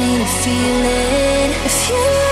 need to feel it. If you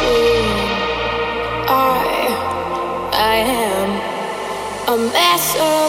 You can